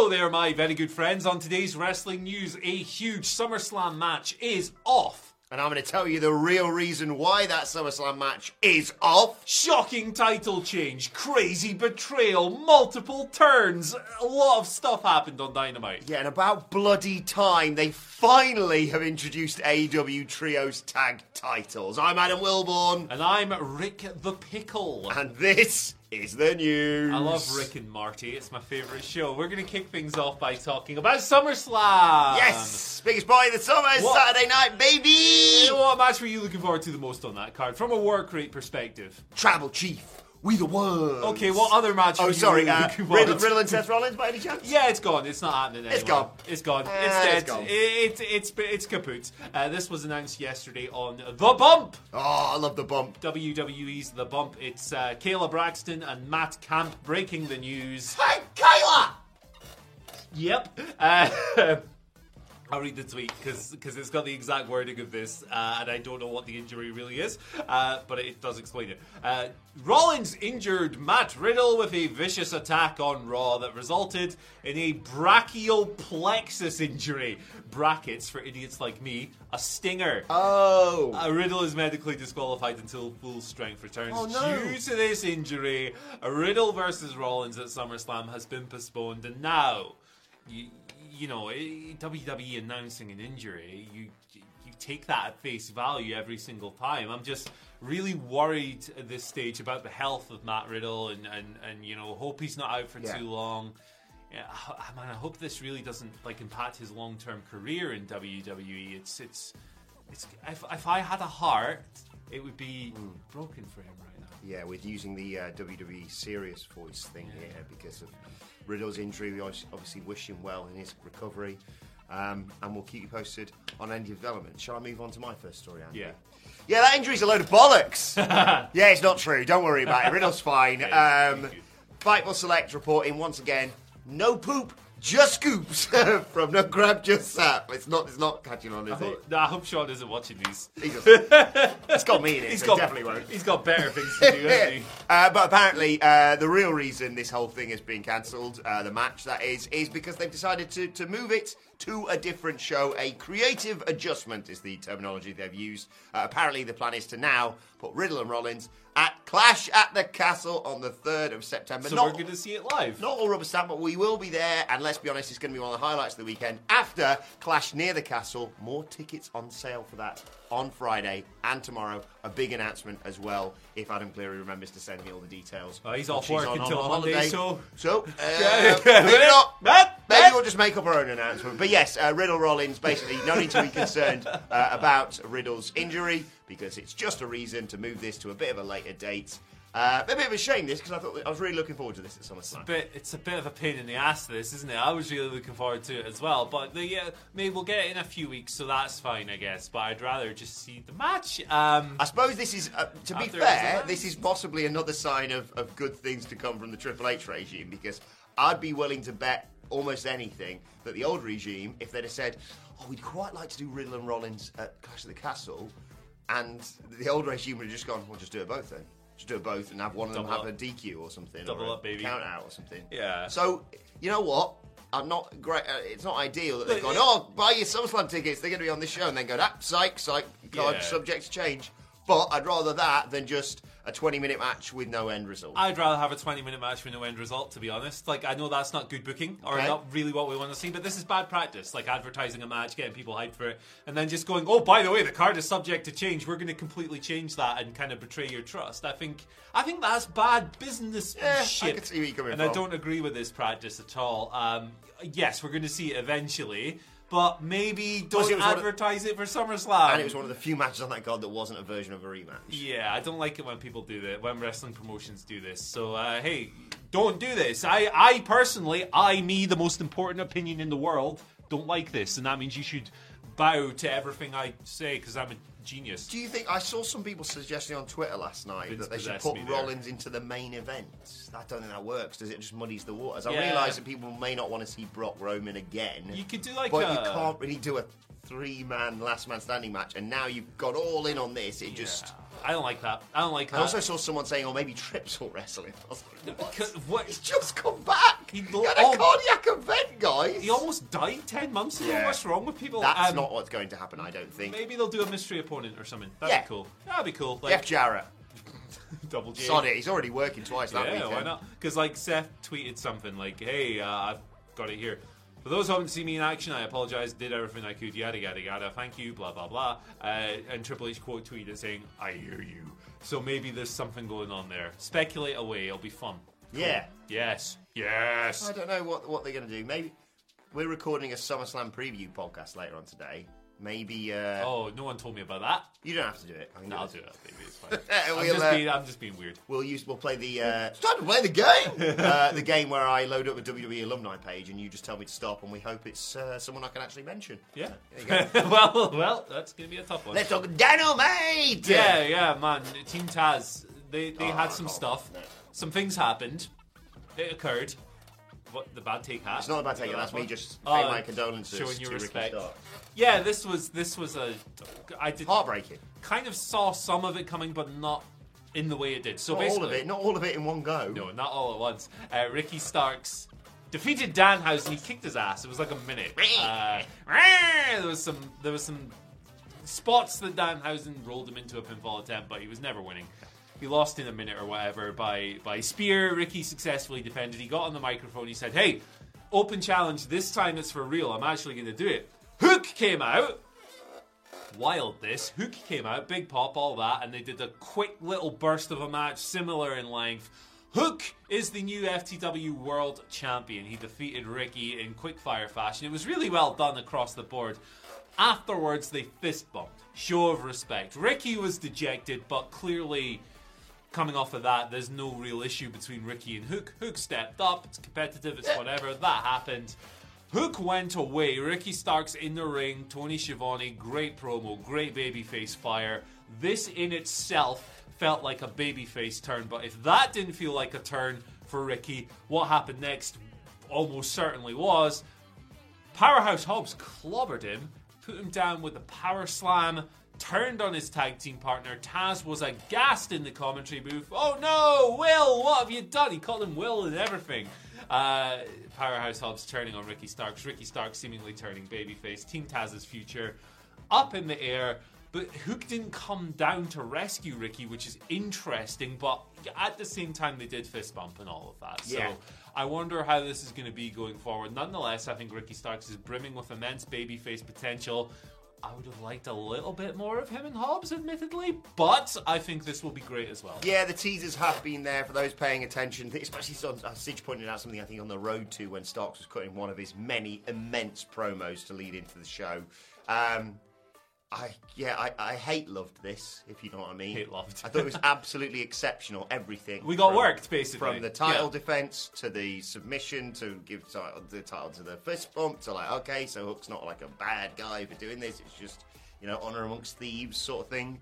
Hello there, my very good friends. On today's wrestling news, a huge SummerSlam match is off. And I'm going to tell you the real reason why that SummerSlam match is off. Shocking title change, crazy betrayal, multiple turns. A lot of stuff happened on Dynamite. Yeah, and about bloody time they finally have introduced AEW Trios tag titles. I'm Adam Wilbourn. And I'm Rick the Pickle. And this is the news. I love Rick and Marty. It's my favourite show. We're going to kick things off by talking about SummerSlam. Yes, biggest boy of the summer, What? Saturday night, baby. What match were you looking forward to the most on that card, from a work rate perspective? Tribal Chief, we the world. Okay, what other match? Oh, sorry, uh, Riddle. Riddle and Seth Rollins by any chance? Yeah, it's gone. It's not happening anymore. It's gone. It's gone. Uh, it's dead. it's gone. It, it's it's kaput. Uh, this was announced yesterday on The Bump. Oh, I love the bump. WWE's The Bump. It's uh, Kayla Braxton and Matt Camp breaking the news. Hey, Kayla! Yep. I'll read the tweet because it's got the exact wording of this, uh, and I don't know what the injury really is, uh, but it does explain it. Uh, Rollins injured Matt Riddle with a vicious attack on Raw that resulted in a brachial plexus injury. Brackets for idiots like me, a stinger. Oh. Uh, Riddle is medically disqualified until full strength returns. Oh, no. Due to this injury, a Riddle versus Rollins at SummerSlam has been postponed, and now, you, you know, eh, WWE announcing an injury, you you take that at face value every single time. I'm just really worried at this stage about the health of Matt Riddle, and and, and you know, hope he's not out for Yeah. too long. Yeah, I- man, I hope this really doesn't like impact his long term career in WWE. It's it's it's if, if I had a heart, it would be broken for him right. Yeah, with using the uh, WWE serious voice thing here because of Riddle's injury. We obviously- obviously wish him well in his recovery. Um, and we'll keep you posted on any development. Shall I move on to my first story, Andy? Yeah. Yeah, that injury's a load of bollocks. yeah, it's not true. Don't worry about it. Riddle's fine. Um, Fightful Select reporting once again no poop, just scoops from No Grab, Just Sap. It's not, it's not catching on, I is it? hope, no, I hope Sean isn't watching these. He doesn't. it's got me in it, He's so got he definitely won't. He's got better things to do, hasn't he? Uh, but apparently, uh, the real reason this whole thing has been cancelled, uh, the match that is, is because they've decided to, to move it to a different show. A creative adjustment is the terminology they've used. Uh, apparently, the plan is to now put Riddle and Rollins at Clash at the Castle on the 3rd of September. So Not- we're going to see it live. not all rubber stamp, but we will be there. And let's be honest, it's going to be one of the highlights of the weekend. After Clash near the castle, more tickets on sale for that on Friday and tomorrow. A big announcement as well. If Adam Cleary remembers to send me all the details. Oh, he's off work on- on until holiday. Monday, so- so uh, Yeah. maybe not. Matt, Maybe Matt. we'll just make up our own announcement. But yes, uh, Riddle Rollins, basically, no need to be concerned uh, about Riddle's injury because it's just a reason to move this to a bit of a later date. Uh, a bit of a shame this because I thought I was really looking forward to this at SummerSlam. Bit, it's a bit of a pain in the ass, this, isn't it? I was really looking forward to it as well. But the, uh, maybe we'll get it in a few weeks, so that's fine, I guess. But I'd rather just see the match. Um, I suppose this is, uh, to be fair, this is possibly another sign of, of good things to come from the Triple H regime because I'd be willing to bet almost anything that the old regime, if they'd have said, oh, we'd quite like to do Riddle and Rollins at Clash of the Castle, and the old regime would have just gone, well, just do it both then. Just do it both and have one of them Double have up. a DQ or something. Double or up, baby. Count out or something. Yeah. So, you know what? I'm not great. Uh, it's not ideal that they've gone. Oh, buy your SummerSlam tickets. They're going to be on this show, and then go, ah, psych, psych, card Yeah. subject to change. But I'd rather that than just a 20 minute match with no end result. I'd rather have a 20 minute match with no end result, to be honest. Like, I know that's not good booking or Okay. not really what we want to see, but this is bad practice. Like, advertising a match, getting people hyped for it, and then just going, oh, by the way, the card is subject to change. We're going to completely change that and kind of betray your trust. I think I think that's bad business Yeah, I can see where you're coming and I don't agree with this practice at all. Um, yes, we're going to see it eventually, but maybe don't it was one of- advertise it for SummerSlam. and it was one of the few matches on that card that wasn't a version of a rematch. Yeah, I don't like it when people do that, when wrestling promotions do this. So, uh, hey, don't do this. I, I personally, I, me, the most important opinion in the world, don't like this. And that means you should bow to everything I say because I'm a genius. Do you think I saw some people suggesting on Twitter last night Vince that they should put me there. Rollins into the main event? I don't think that works. Does it just muddies the waters? I Yeah. realise that people may not want to see Brock Roman again. You could do like but a- you can't really do a three-man last man standing match, and now you've got all in on this. It just. I don't like that. I don't like that. I also saw someone saying, "Oh, maybe Trips will wrestle him." I was like, what? What- He's just come back. He He had a oh- cardiac guys. he almost died 10 months ago. Yeah. What's wrong with people? That's Um, not what's going to happen. I don't think. Maybe they'll do a mystery opponent or something. That'd Yeah. be cool. That'd be cool. Like, Jeff Jarrett. double J. Sod it. He's already working twice that yeah, weekend. why not? Because like Seth tweeted something like, "Hey, uh, I've got it here." For those who haven't seen me in action, I apologize. Did everything I could. Yada yada yada. Thank you. Blah blah blah. Uh, and Triple H quote tweeted saying, "I hear you." So maybe there's something going on there. Speculate away. It'll be fun. Cool. Yeah. Yes. Yes. I don't know what what they're going to do. Maybe we're recording a SummerSlam preview podcast later on today. Maybe uh, Oh, no one told me about that. you don't have to do it. I can No, I'll do do it. it. Maybe it's fine. I'm, we'll, just uh, being, I'm just being weird. We'll use we'll play the uh, it's time to play the game. uh, the game where I load up a WWE alumni page and you just tell me to stop, and we hope it's uh, someone I can actually mention. Yeah. There you go. well, well, that's gonna be a tough one. Let's talk Dynamite. Yeah, yeah, man. Team Taz, they they Oh, had some stuff. no. Some things happened. It occurred. What the bad take hat? It's not about bad taking. That's me just paying my condolences showing you to Ricky respect. Stark. Yeah, this was this was a. I did Heartbreaking. kind of saw some of it coming, but not in the way it did. So Not basically, all of it. Not all of it in one go. no, not all at once. Uh, Ricky Starks defeated Danhausen. He kicked his ass. It was like a minute. Uh, there was some. There was some spots that Danhausen rolled him into a pinfall attempt, but he was never winning. He lost in a minute or whatever by by spear. Ricky successfully defended. He got on the microphone. He said, "Hey, open challenge. This time it's for real. I'm actually going to do it." Hook came out. Wild this. Hook came out, big pop, all that, and they did a quick little burst of a match, similar in length. Hook is the new FTW World Champion. He defeated Ricky in quickfire fashion. It was really well done across the board. Afterwards, they fist bumped. Show of respect. Ricky was dejected, but clearly coming off of that, there's no real issue between Ricky and Hook. Hook stepped up, it's competitive, it's whatever. That happened. Hook went away. Ricky Starks in the ring. Tony Schiavone, great promo, great babyface fire. This in itself felt like a babyface turn, but if that didn't feel like a turn for Ricky, what happened next almost certainly was. Powerhouse Hobbs clobbered him, put him down with a power slam, turned on his tag team partner. Taz was aghast in the commentary booth. Oh no, Will, what have you done? He called him Will and everything. Uh, Powerhouse Hobbs turning on Ricky Starks. Ricky Starks seemingly turning babyface. Team Taz's future up in the air. But Hook didn't come down to rescue Ricky, which is interesting. But at the same time, they did fist bump and all of that. So I wonder how this is going to be going forward. Nonetheless, I think Ricky Starks is brimming with immense babyface potential. I would have liked a little bit more of him and Hobbs, admittedly, but I think this will be great as well. Yeah, the teasers have been there for those paying attention. Especially, some, uh, Sidge pointed out something I think on the road to when Starks was cutting one of his many immense promos to lead into the show. Um, I yeah, I, I hate loved this, if you know what I mean. Hate loved. I thought it was absolutely exceptional. Everything We got from- worked, basically. from the title Yeah. defense to the submission to give title, the title to the fist bump to like okay, so Hook's not like a bad guy for doing this. It's just you know honor amongst thieves sort of thing.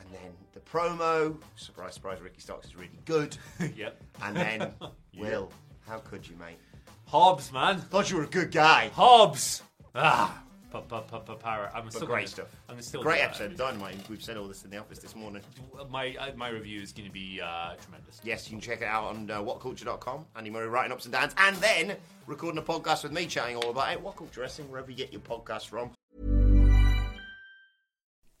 And then the promo, surprise, surprise, Ricky Starks is really good. Yep. And then Will, how could you, mate? Hobbs, man. Thought you were a good guy. Hobbs! Ah, I'm still great gonna- stuff. I'm gonna still Great episode of Dynamite. We've said all this in the office this morning. My uh, my review is going to be uh, tremendous. Yes, you can check it out on uh, whatculture.com. Andy Murray writing ups and downs. And then recording a podcast with me chatting all about it. What Culture Wrestling, wherever you get your podcast from.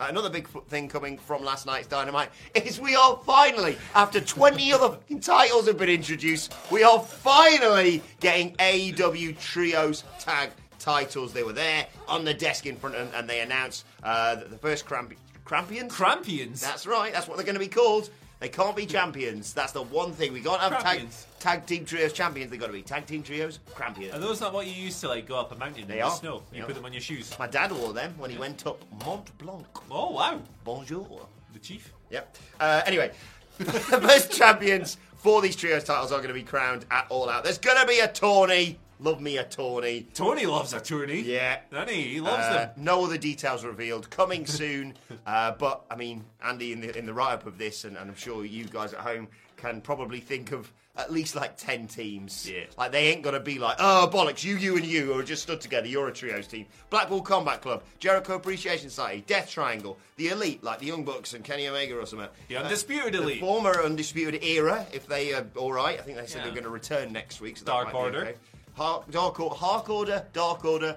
Uh, another big thing coming from last night's Dynamite is we are finally, after 20 other titles have been introduced, we are finally getting AEW Trios Tag titles. They were there on the desk in front, and, and they announced uh, that the first Cramp- Crampions? Crampions. That's right, that's what they're going to be called. They can't be champions. That's the one thing. We can't have tag. Tag team trios champions. They've got to be tag team trios crampions. Are those not what you used to like go up a mountain They in the are. snow? They You are. put them on your shoes. My dad wore them when he went up Mont Blanc. Oh wow, Bonjour. the chief. Yep. Uh, anyway, the first champions for these trios titles are going to be crowned at All Out. There's going to be a tourney. Love me a tourney. Tony loves a tourney. Yeah. he? He loves Uh, them. no other details revealed. Coming soon. uh, but I mean, Andy, in the in the write up of this, and, and I'm sure you guys at home can probably think of at least like ten teams. Yeah. Like they ain't gonna be like, oh bollocks, you, you, and you are just stood together. You're a trios team. Blackpool Combat Club, Jericho Appreciation Society, Death Triangle, the Elite, like the Young Bucks and Kenny Omega or something. The uh, Undisputed the Elite. former Undisputed Era, if they are all right. I think they said Yeah. they're going to return next week. So Dark Order. okay. Har- Dark, Hark Order, Dark Order,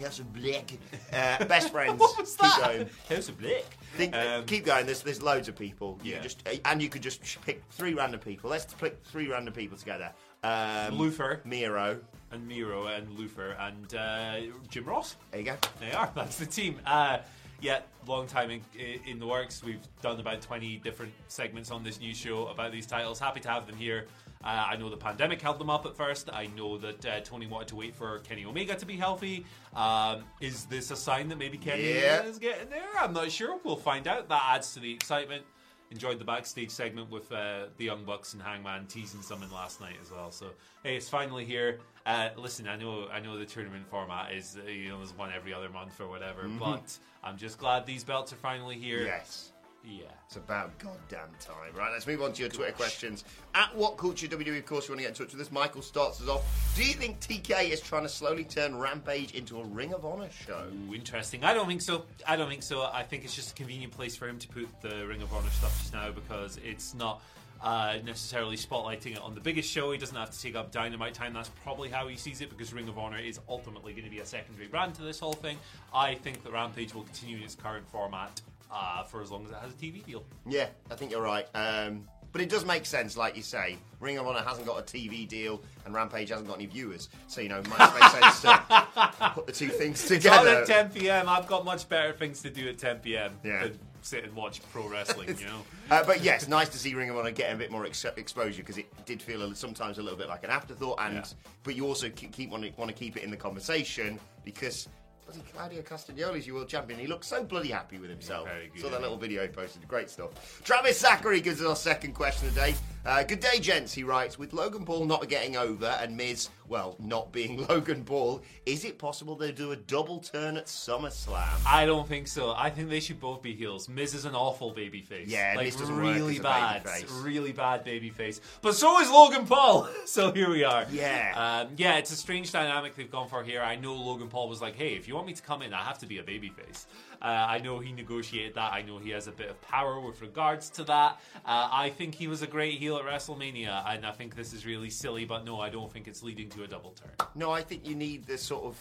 House of Black, uh, Best Friends. What was Keep that? going. House of Blake. Think, Um, keep going. There's there's loads of people. You Yeah. just and you could just pick three random people. Let's pick three random people together. Um, Luther. Miro. and Miro and Luther and uh, Jim Ross. There you go. They are. That's the team. Uh, yeah, long time in, in the works. We've done about 20 different segments on this new show about these titles. Happy to have them here. Uh, I know the pandemic held them up at first. I know that uh, Tony wanted to wait for Kenny Omega to be healthy. Um, is this a sign that maybe Kenny Yeah. is getting there? I'm not sure. We'll find out. That adds to the excitement. Enjoyed the backstage segment with uh, the Young Bucks and Hangman teasing something last night as well. So hey, it's finally here. Uh, listen, I know, I know the tournament format is you know is one every other month or whatever, but I'm just glad these belts are finally here. Yes. Yeah. It's about goddamn time. Right, let's move on to your Twitter questions. At What Culture WWE, of course, you want to get in touch with us. Michael starts us off. Do you think TK is trying to slowly turn Rampage into a Ring of Honor show? Ooh, interesting. I don't think so. I don't think so. I think it's just a convenient place for him to put the Ring of Honor stuff just now because it's not uh, necessarily spotlighting it on the biggest show. He doesn't have to take up dynamite time. That's probably how he sees it because Ring of Honor is ultimately going to be a secondary brand to this whole thing. I think that Rampage will continue in its current format uh, for as long as it has a TV deal. Yeah, I think you're right. Um, but it does make sense, like you say. Ring of Honor hasn't got a TV deal, and Rampage hasn't got any viewers. So you know, it might make sense to put the two things It's together. at 10 p.m. I've got much better things to do at 10 p.m. Yeah. than sit and watch pro wrestling. You know. Uh, but yes, nice to see Ring of Honor getting a bit more ex- exposure because it did feel a, sometimes a little bit like an afterthought. And Yeah. but you also keep, keep want to want to keep it in the conversation because. Bloody Claudio Castagnoli's your world champion. He looks so bloody happy with himself. Very good, Saw that little video he posted. Great stuff. Travis Zachary gives us our second question today. Uh, good day, gents. He writes, with Logan Paul not getting over and Miz, well, not being Logan Paul, is it possible they do a double turn at SummerSlam? I don't think so. I think they should both be heels. Miz is an awful babyface. Yeah, like Miz really bad, really bad babyface. But so is Logan Paul. so here we are. Yeah. um, yeah. It's a strange dynamic they've gone for here. I know Logan Paul was like, "Hey, if you want me to come in, I have to be a babyface." Uh, I know he negotiated that. I know he has a bit of power with regards to that. Uh, I think he was a great heel at WrestleMania, and I think this is really silly. But no, I don't think it's leading to a double turn. No, I think you need the sort of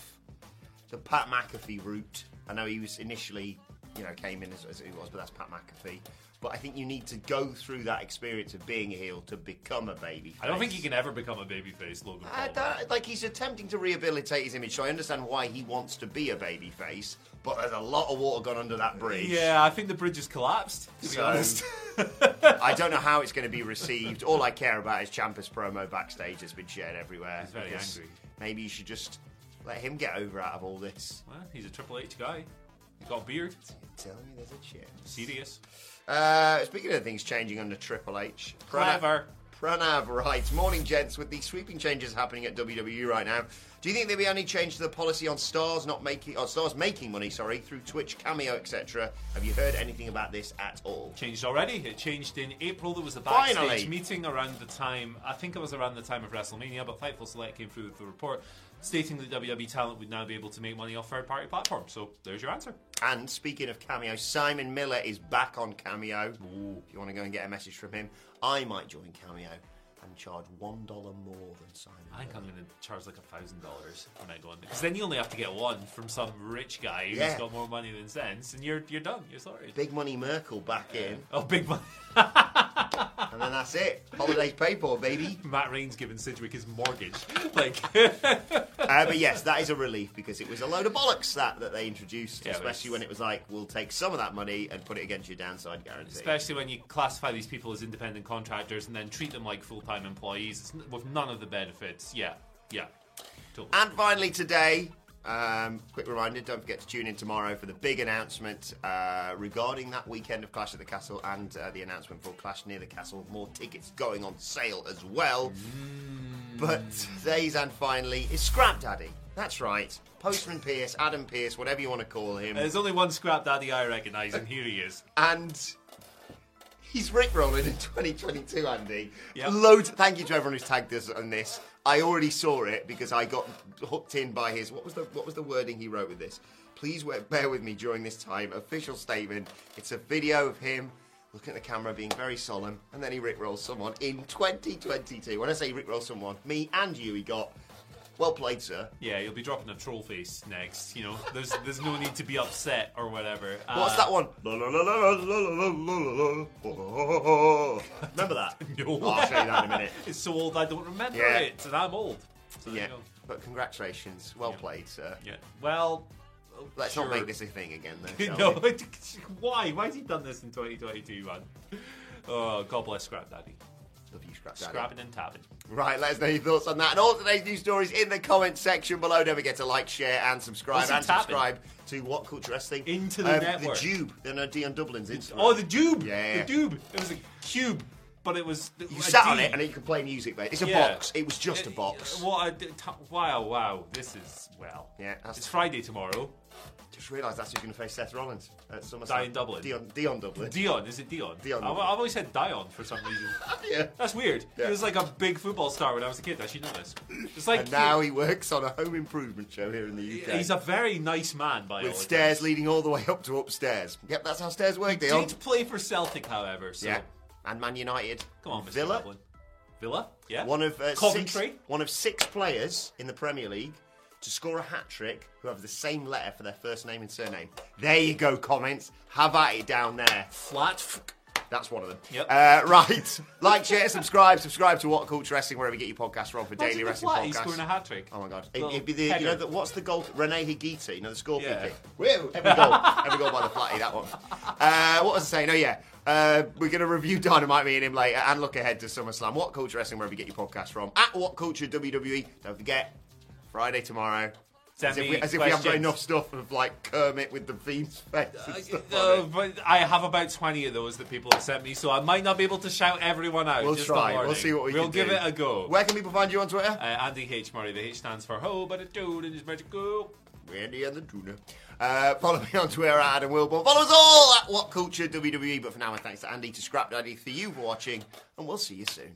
the Pat McAfee route. I know he was initially, you know, came in as, as he was, but that's Pat McAfee. But I think you need to go through that experience of being a heel to become a baby. I don't think he can ever become a babyface, Logan Paul. I don't, like he's attempting to rehabilitate his image, so I understand why he wants to be a baby face. But there's a lot of water gone under that bridge. Yeah, I think the bridge has collapsed. To be honest. I don't know how it's going to be received. All I care about is Ciampa's promo backstage that's been shared everywhere. He's very angry. Maybe you should just let him get over out of all this. Well, he's a Triple H guy. He's got a beard. Tell me there's a chance. Serious. Uh, speaking of things changing under Triple H, Pranav, Pranav writes, Morning, gents. With the sweeping changes happening at WWE right now, do you think there'll be any change to the policy on stars not making, or stars making money, sorry, through Twitch, Cameo, etc.? Have you heard anything about this at all? Changed already. It changed in April. There was a backstage Finally. meeting around the time, I think it was around the time of WrestleMania, but Fightful Select came through with the report stating that WWE talent would now be able to make money off third party platforms. So there's your answer. And speaking of Cameo, Simon Miller is back on Cameo. If you want to go and get a message from him, I might join Cameo and charge one dollar more than Simon. I think I'm going to charge like a thousand dollars when I go in because then you only have to get one from some rich guy who's Yeah. got more money than sense, and you're you're done. You're sorry. Big Money Merkel back in, Oh, big money. and then that's it. Holidays paid for, baby. Matt Rain's giving Sidgwick his mortgage. Like, Uh, but yes, that is a relief because it was a load of bollocks that, that they introduced, Yeah, especially when it was like, we'll take some of that money and put it against your downside guarantee. especially when you classify these people as independent contractors and then treat them like full time employees with none of the benefits. Yeah, yeah, totally. And finally today, um, quick reminder, don't forget to tune in tomorrow for the big announcement uh, regarding that weekend of Clash at the Castle and uh, the announcement for Clash Near the Castle. More tickets going on sale as well. But today's and finally is Scrap Daddy. That's right. Postman Pierce, Adam Pierce, whatever you want to call him. There's only one scrap daddy I recognise, and here he is. and he's rickrolling in 2022, Andy. Yep. Loads. Thank you to everyone who's tagged us on this. I already saw it because I got hooked in by his. What was the What was the wording he wrote with this? Please bear with me during this time. Official statement. It's a video of him looking at the camera, being very solemn, and then he rickrolls someone in 2022. When I say rickrolls someone, me and you, he got. Well played, sir. Yeah, you'll be dropping a troll face next. You know, there's there's no need to be upset or whatever. Uh, What's that one? remember that? no. I'll show you that in a minute. It's so old I don't remember Yeah. it, and I'm old. So Yeah. But congratulations. Well Yeah. played, sir. Yeah. Well, Let's not make this a thing again, though. shall no. we? why? Why has he done this in 2022, man? Oh, God bless Scrap Daddy. Love you, Scrap Daddy. Scrapping and tapping. Right, let us know your thoughts on that and all today's news stories in the comment section below. Don't forget to like, share, and subscribe. What's and subscribe to What Culture Wrestling Into the um, network. The Tube. Then uh, Dion Dublin's Instagram. Oh, the Dube. Yeah. The Dube. It was a cube, but it was. you sat on it and you could play music, mate. It's a Yeah. box. It was just a uh, box. Uh, what? A, t- wow, wow. This is well. Yeah, It's Friday tomorrow. Just realised that's who's going to face Seth Rollins at SummerSlam. Dion Dublin. Dion, Dion Dublin. Dion, is it Dion? Dion. I've, I've always said Dion for some reason. yeah. That's weird. Yeah. He was like a big football star when I was a kid. I should know this. It's like And now he works on a home improvement show here in the UK. he's a very nice man by with stairs leading all the way up to upstairs. Yep, that's how stairs work, Dion. Did play for Celtic, however. So Yeah, and Man United. come on, Mr. Villa. Dublin. Villa. Yeah. One of uh, Coventry. six, one of six players in the Premier League to score a hat trick who have the same letter for their first name and surname. There you go, comments. Have at it down there. Flat. F- That's one of them. Yep. Uh, right. like, share, subscribe. Subscribe to What Culture Wrestling wherever you get your podcast from for Imagine daily the wrestling flat, he's podcasts. scoring a hat trick. Oh my god! It, Little would be the you header. know the, what's the goal? René Higuita, you know the scorpion Yeah. kick. Every goal, every goal by the flatty. That one. Uh, what was I saying? Oh yeah, uh, we're going to review Dynamite, me and him later, and look ahead to SummerSlam. What Culture Wrestling, wherever you get your podcast from. At What Culture WWE. Don't forget, Friday tomorrow. Send As if, we, as if we haven't got enough stuff of like Kermit with the Fiend's face and stuff on Uh, it. but I have about 20 of those that people have sent me, so I might not be able to shout everyone out. We'll try. We'll see what we We'll can give do. it a go. Where can people find you on Twitter? Uh, Andy H. Murray. The H stands for Ho, but a dude and his magical. Randy and the Tuna. Uh, follow me on Twitter at Adam Wilbourn. Follow us all at What Culture WWE. But for now, my thanks to Andy, to Scrap Daddy, for you for watching, and we'll see you soon.